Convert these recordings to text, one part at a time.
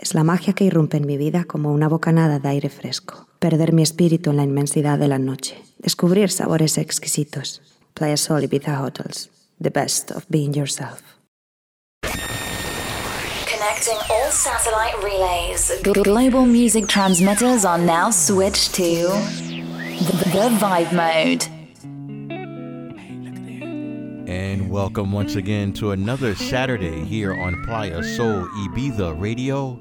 Es la magia que irrumpe en mi vida como una bocanada de aire fresco. Perder mi espíritu en la inmensidad de la noche. Descubrir sabores exquisitos. Playa Sol Ibiza Hotels. The best of being yourself. Connecting all satellite relays. Global music transmitters are now switched to the Vibe Mode. And welcome once again to another Saturday here on Playa Soul Ibiza Radio.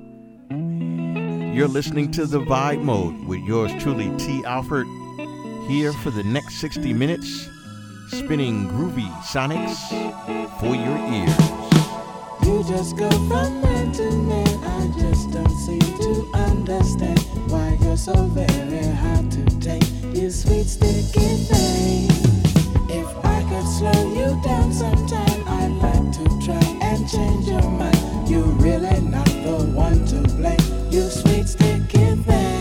You're listening to the Vibe Mode with yours truly, T. Alford, here for the next 60 minutes, spinning groovy sonics for your ears. You just go from man to man. I just don't seem to understand why you're so very hard to take. You sweet sticky thing. If I could slow you down sometime, I'd like to try and change your mind. You're really not the one to blame. Sweet sticky thing. Every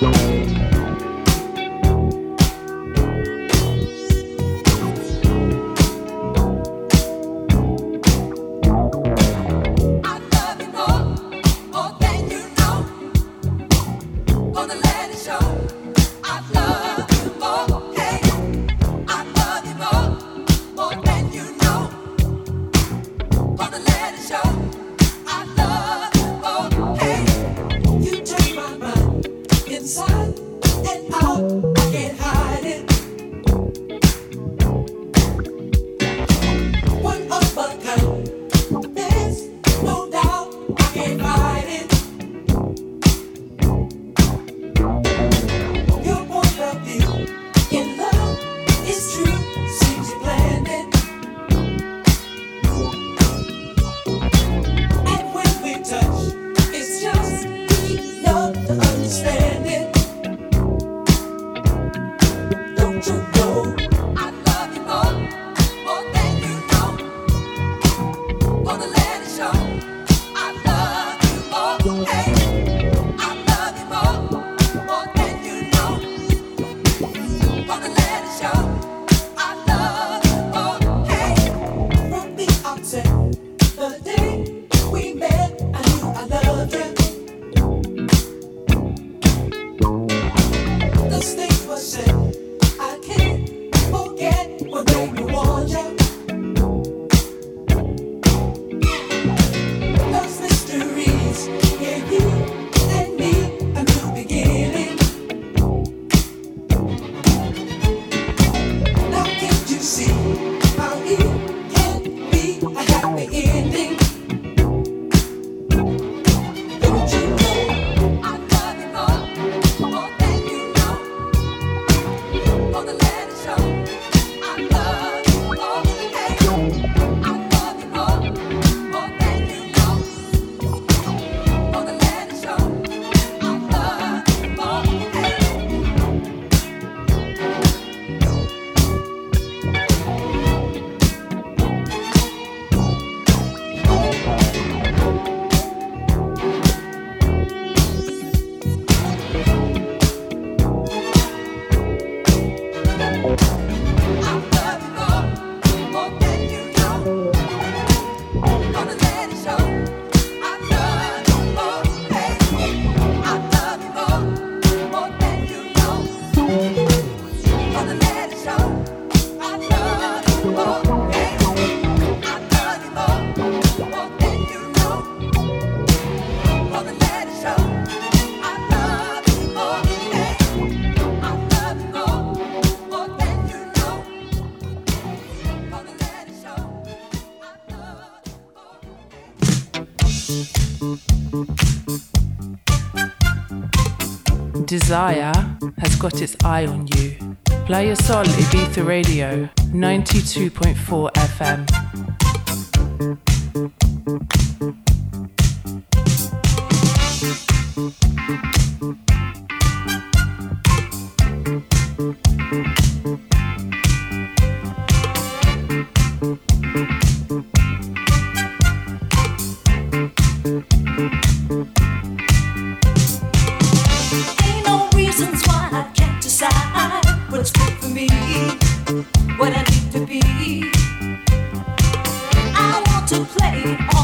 Bye. Desire has got its eye on you. Playa Sol Ibiza Radio 92.4 FM. Oh.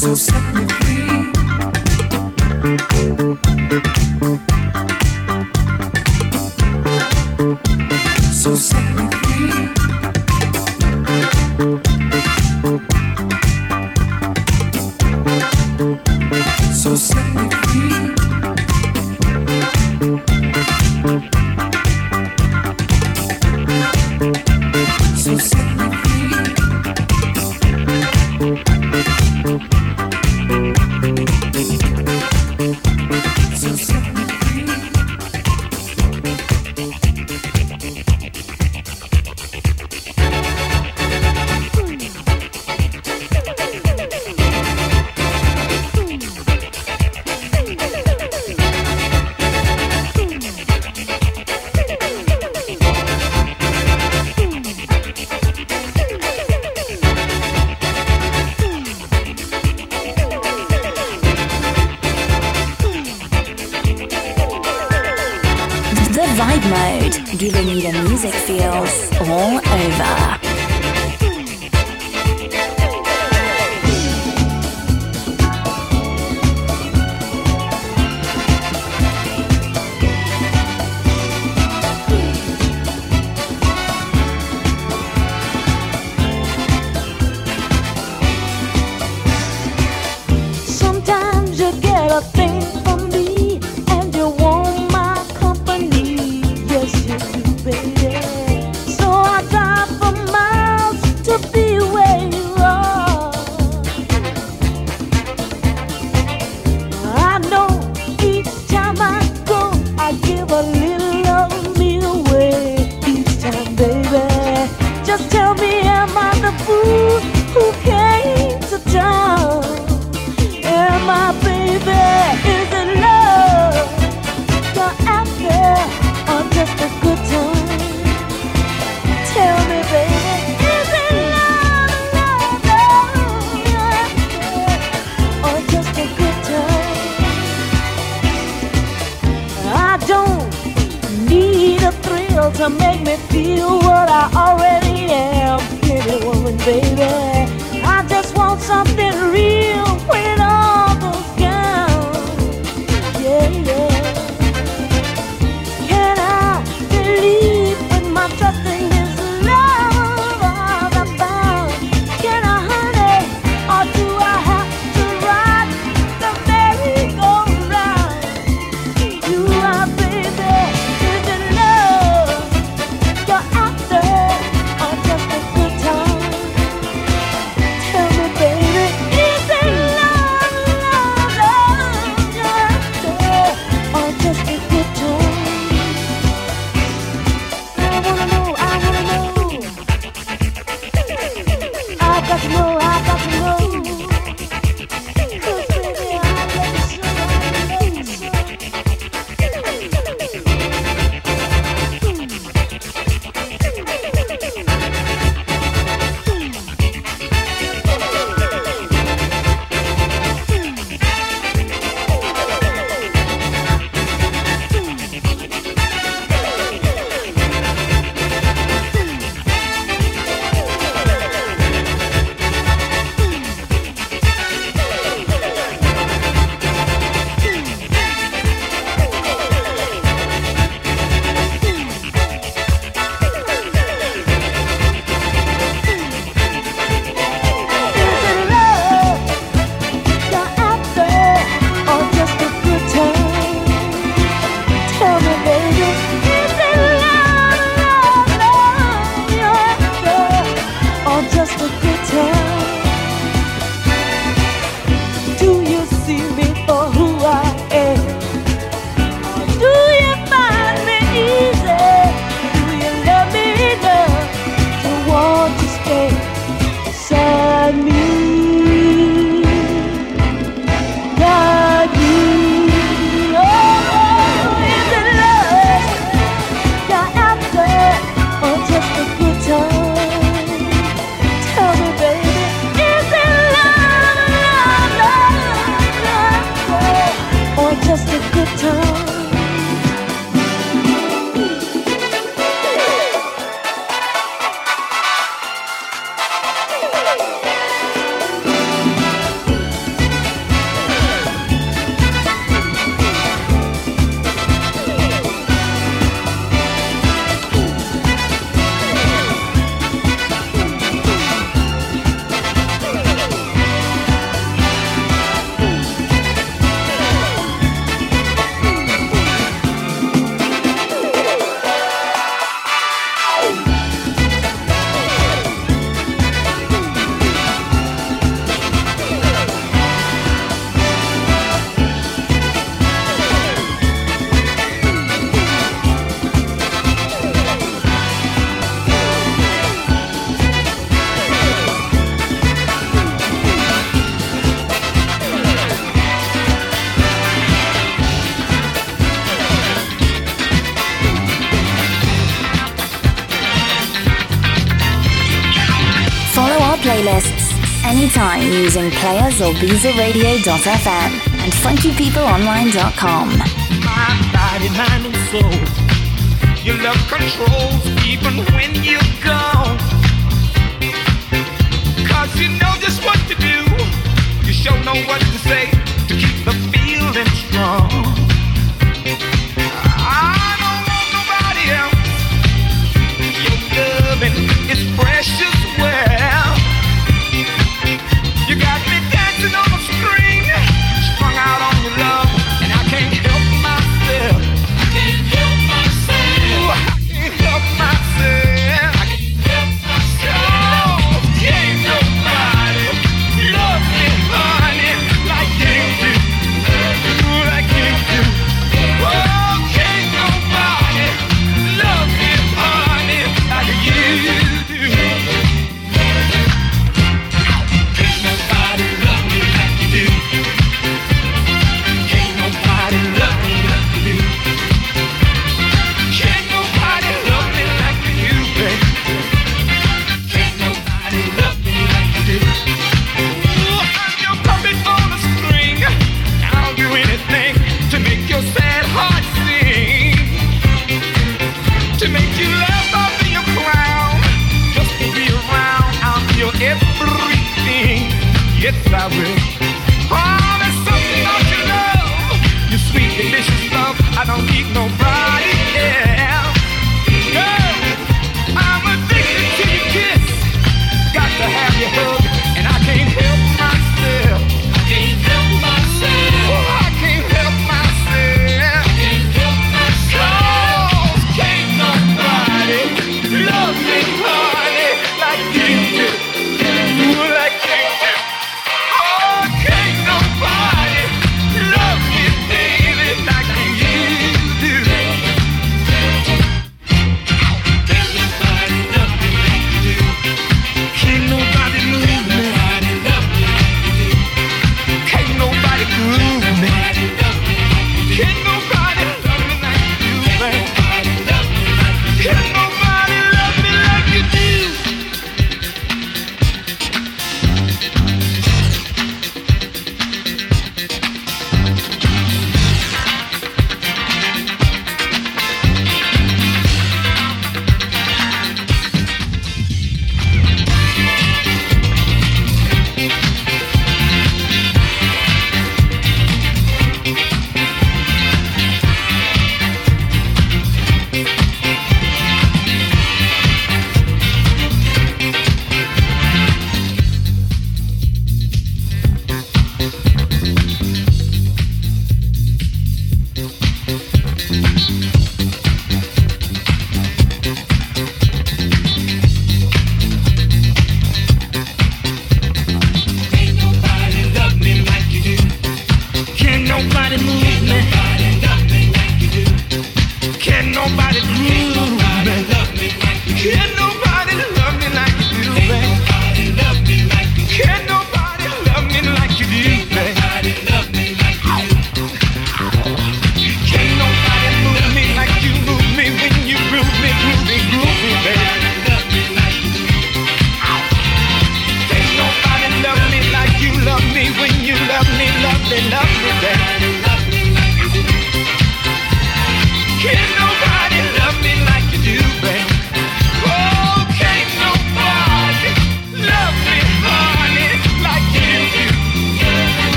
Tell me, baby, playlists anytime using PlayaSolIbizaRadio.fm and funkypeopleonline.com. My body, mind, and soul. Your love controls even when you're gone. Cause you know just what to do. You sure know what to say to keep the feeling strong.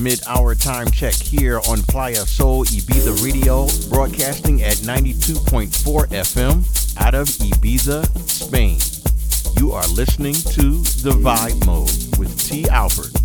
Mid hour time check here on Playa Sol Ibiza Radio, broadcasting at 92.4 FM out of Ibiza, Spain. You are listening to The Vibe Mode with T. Alford.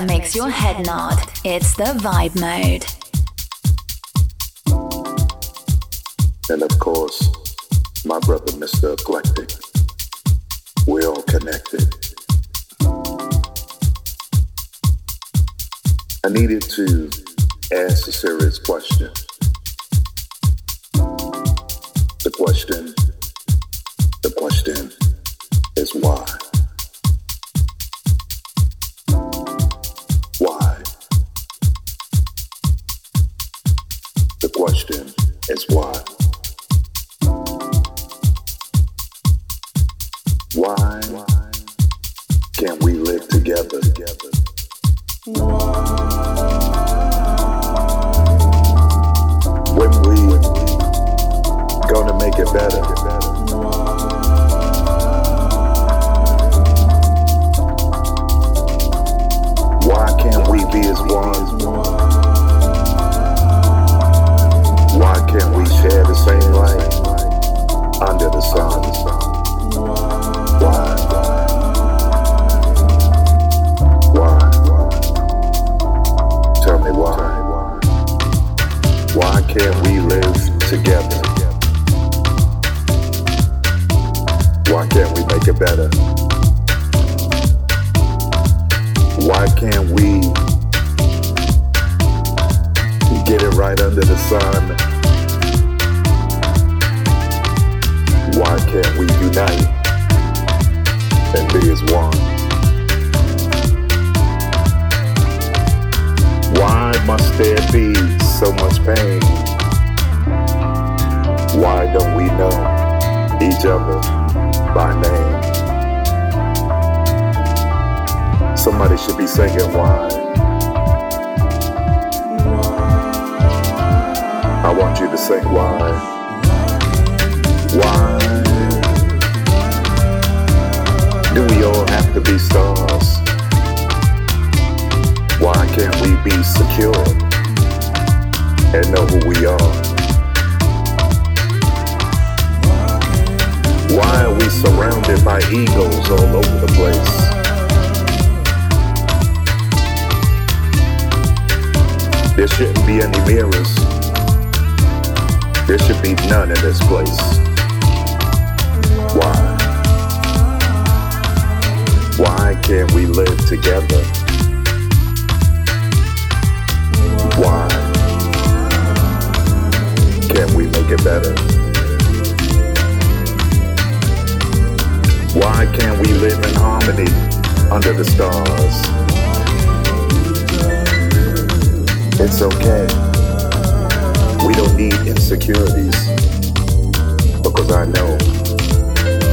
That makes your head nod. It's the vibe mode. And of course, my brother, Mr. Eclectic. We're all connected. I needed to ask a serious question. The question,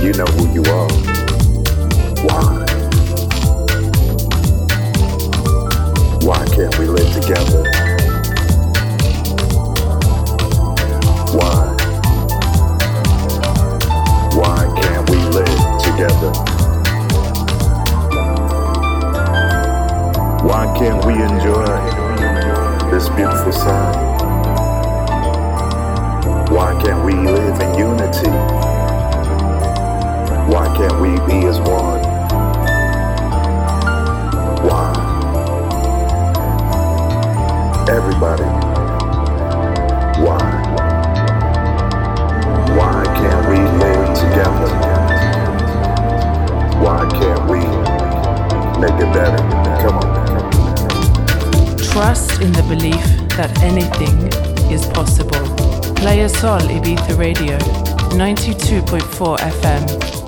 you know who you are. Why? Why can't we live together? Why? Why can't we live together? Why can't we enjoy this beautiful sound? Why can't we live in unity? Be as one? Why? Everybody. Why? Why can't we live together? Why can't we make it better? Come on. Trust in the belief that anything is possible. Play Playa Sol Ibiza Radio, 92.4 FM.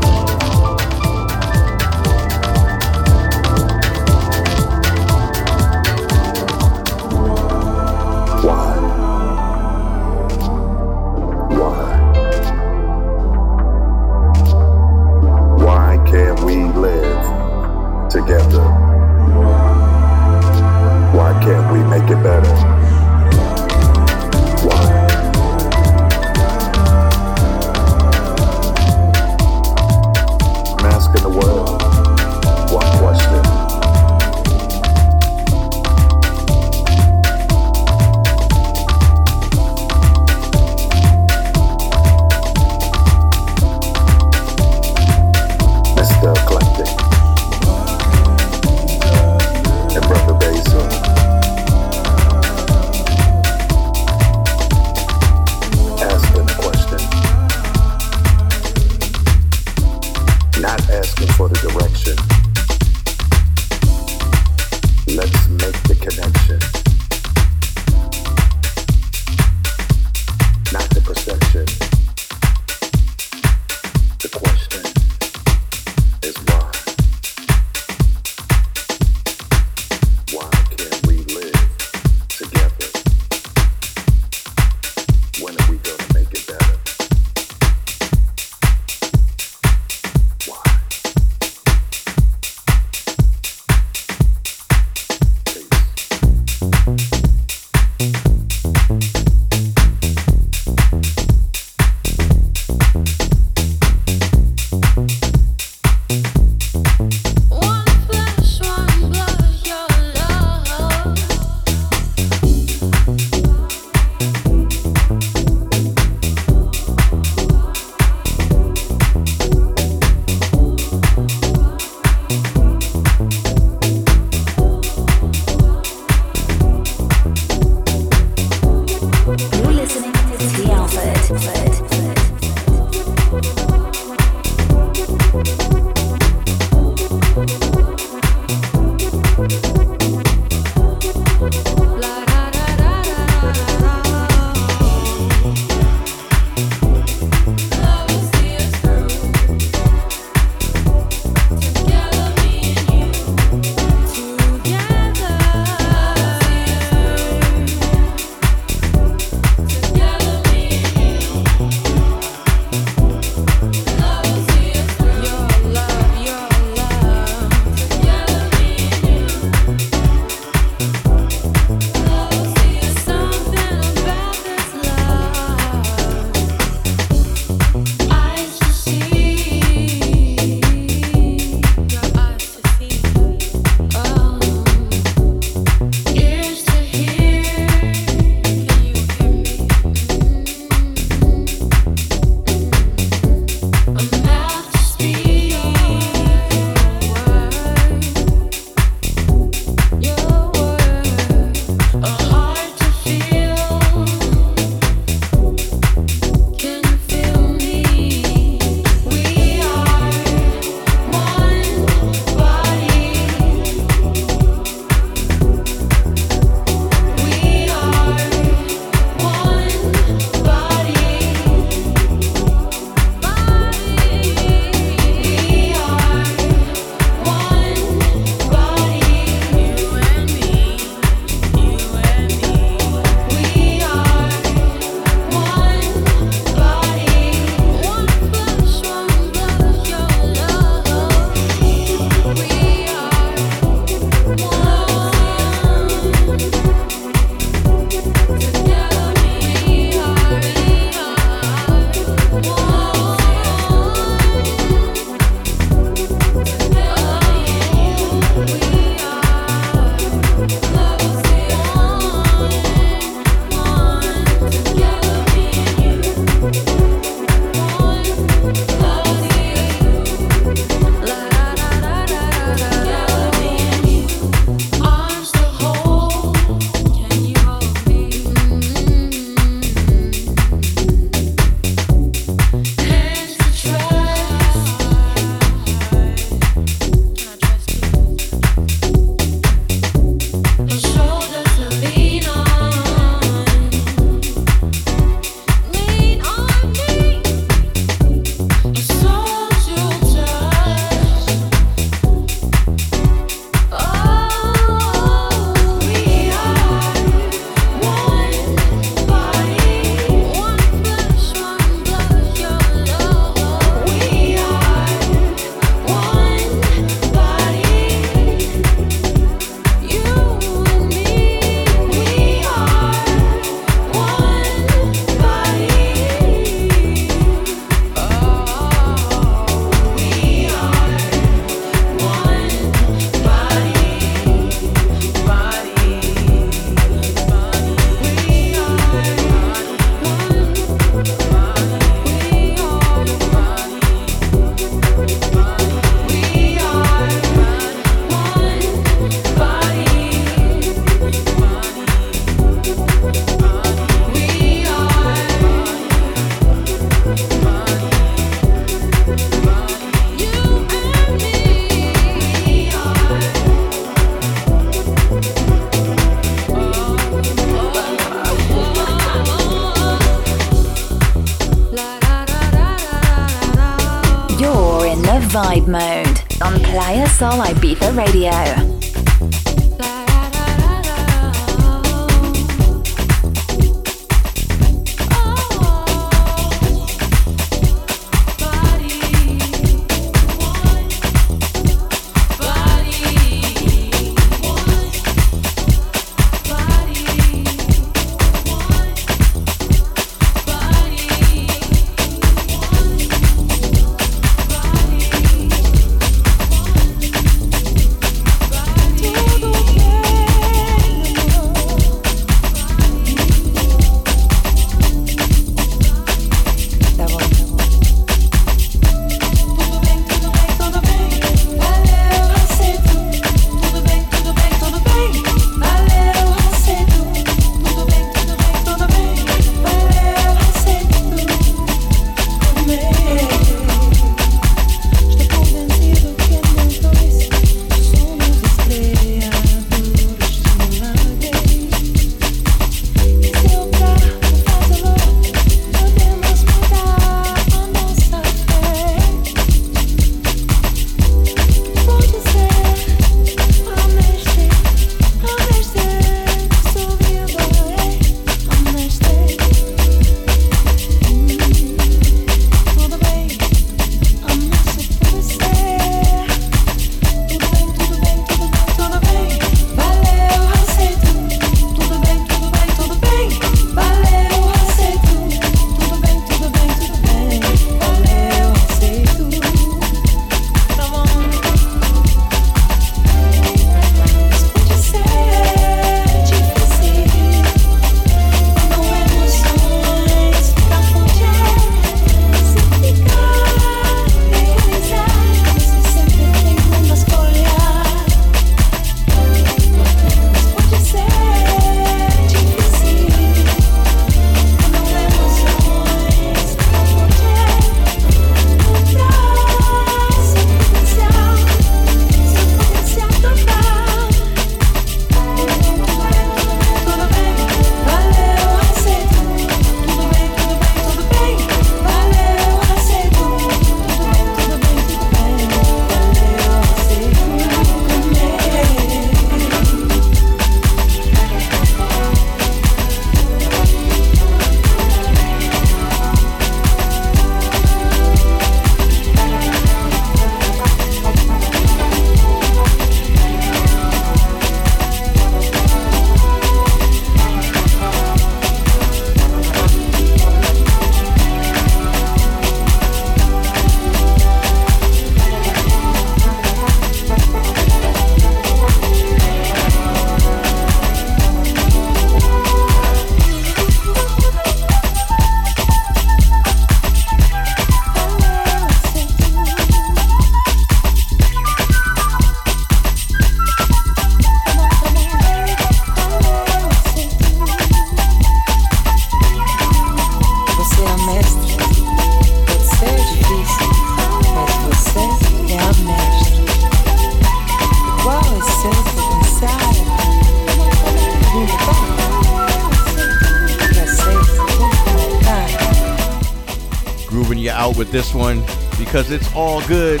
Because it's all good.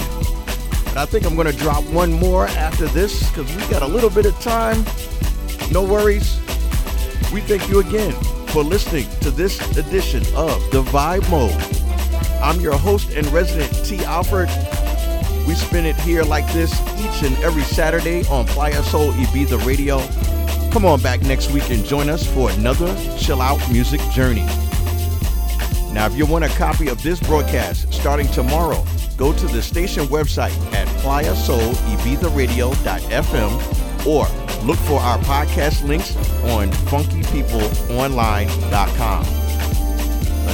But I think I'm going to drop one more after this because we got a little bit of time. No worries. We thank you again for listening to this edition of The Vibe Mode. I'm your host and resident T. Alford. We spin it here like this each and every Saturday on Playa Sol Ibiza Radio. Come on back next week and join us for another chill out music journey. Now, if you want a copy of this broadcast starting tomorrow, go to the station website at playasolibizaradio.fm or look for our podcast links on funkypeopleonline.com.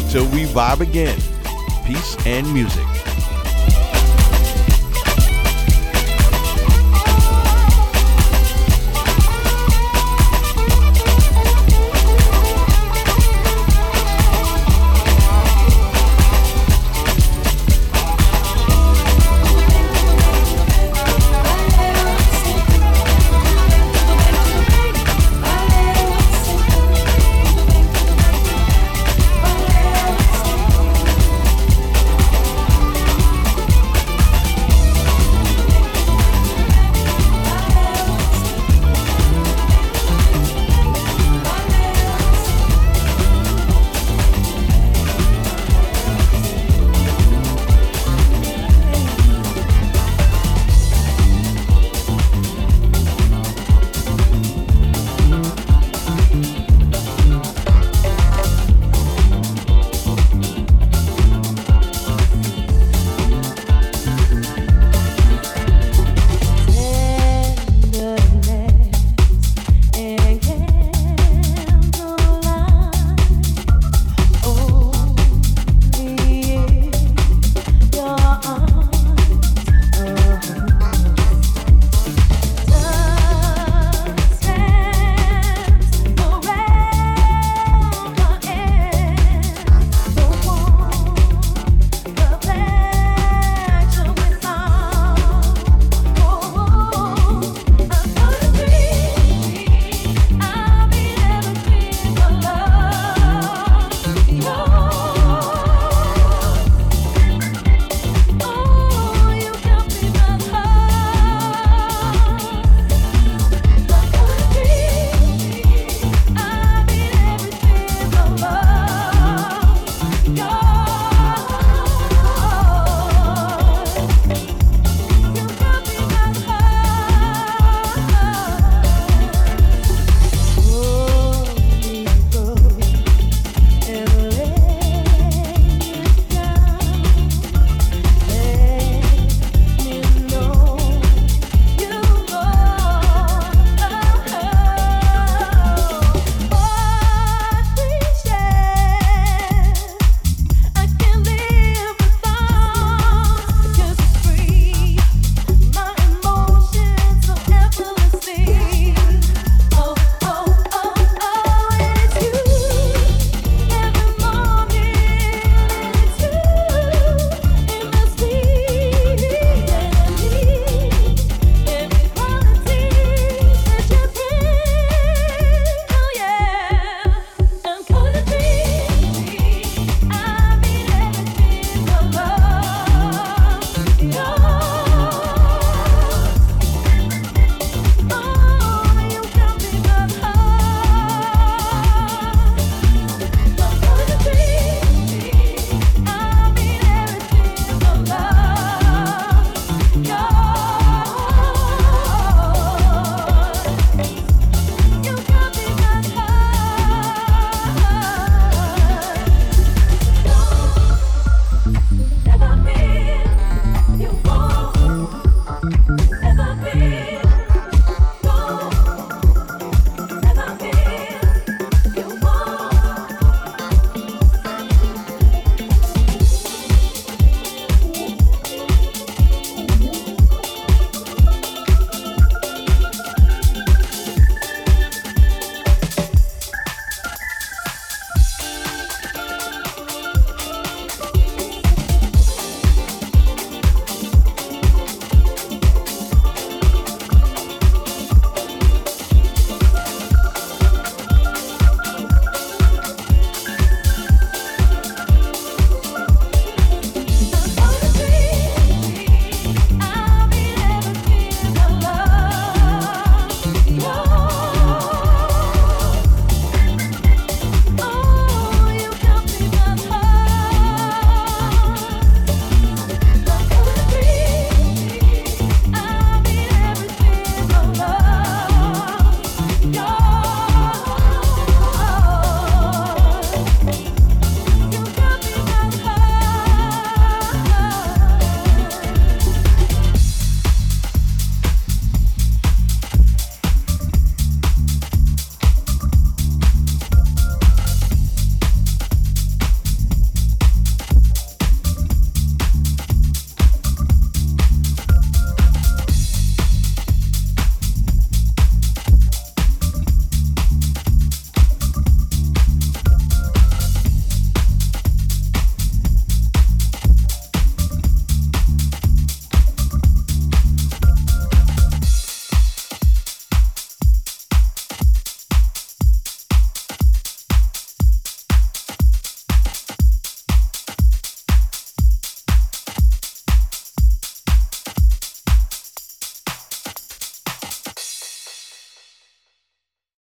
Until we vibe again, peace and music.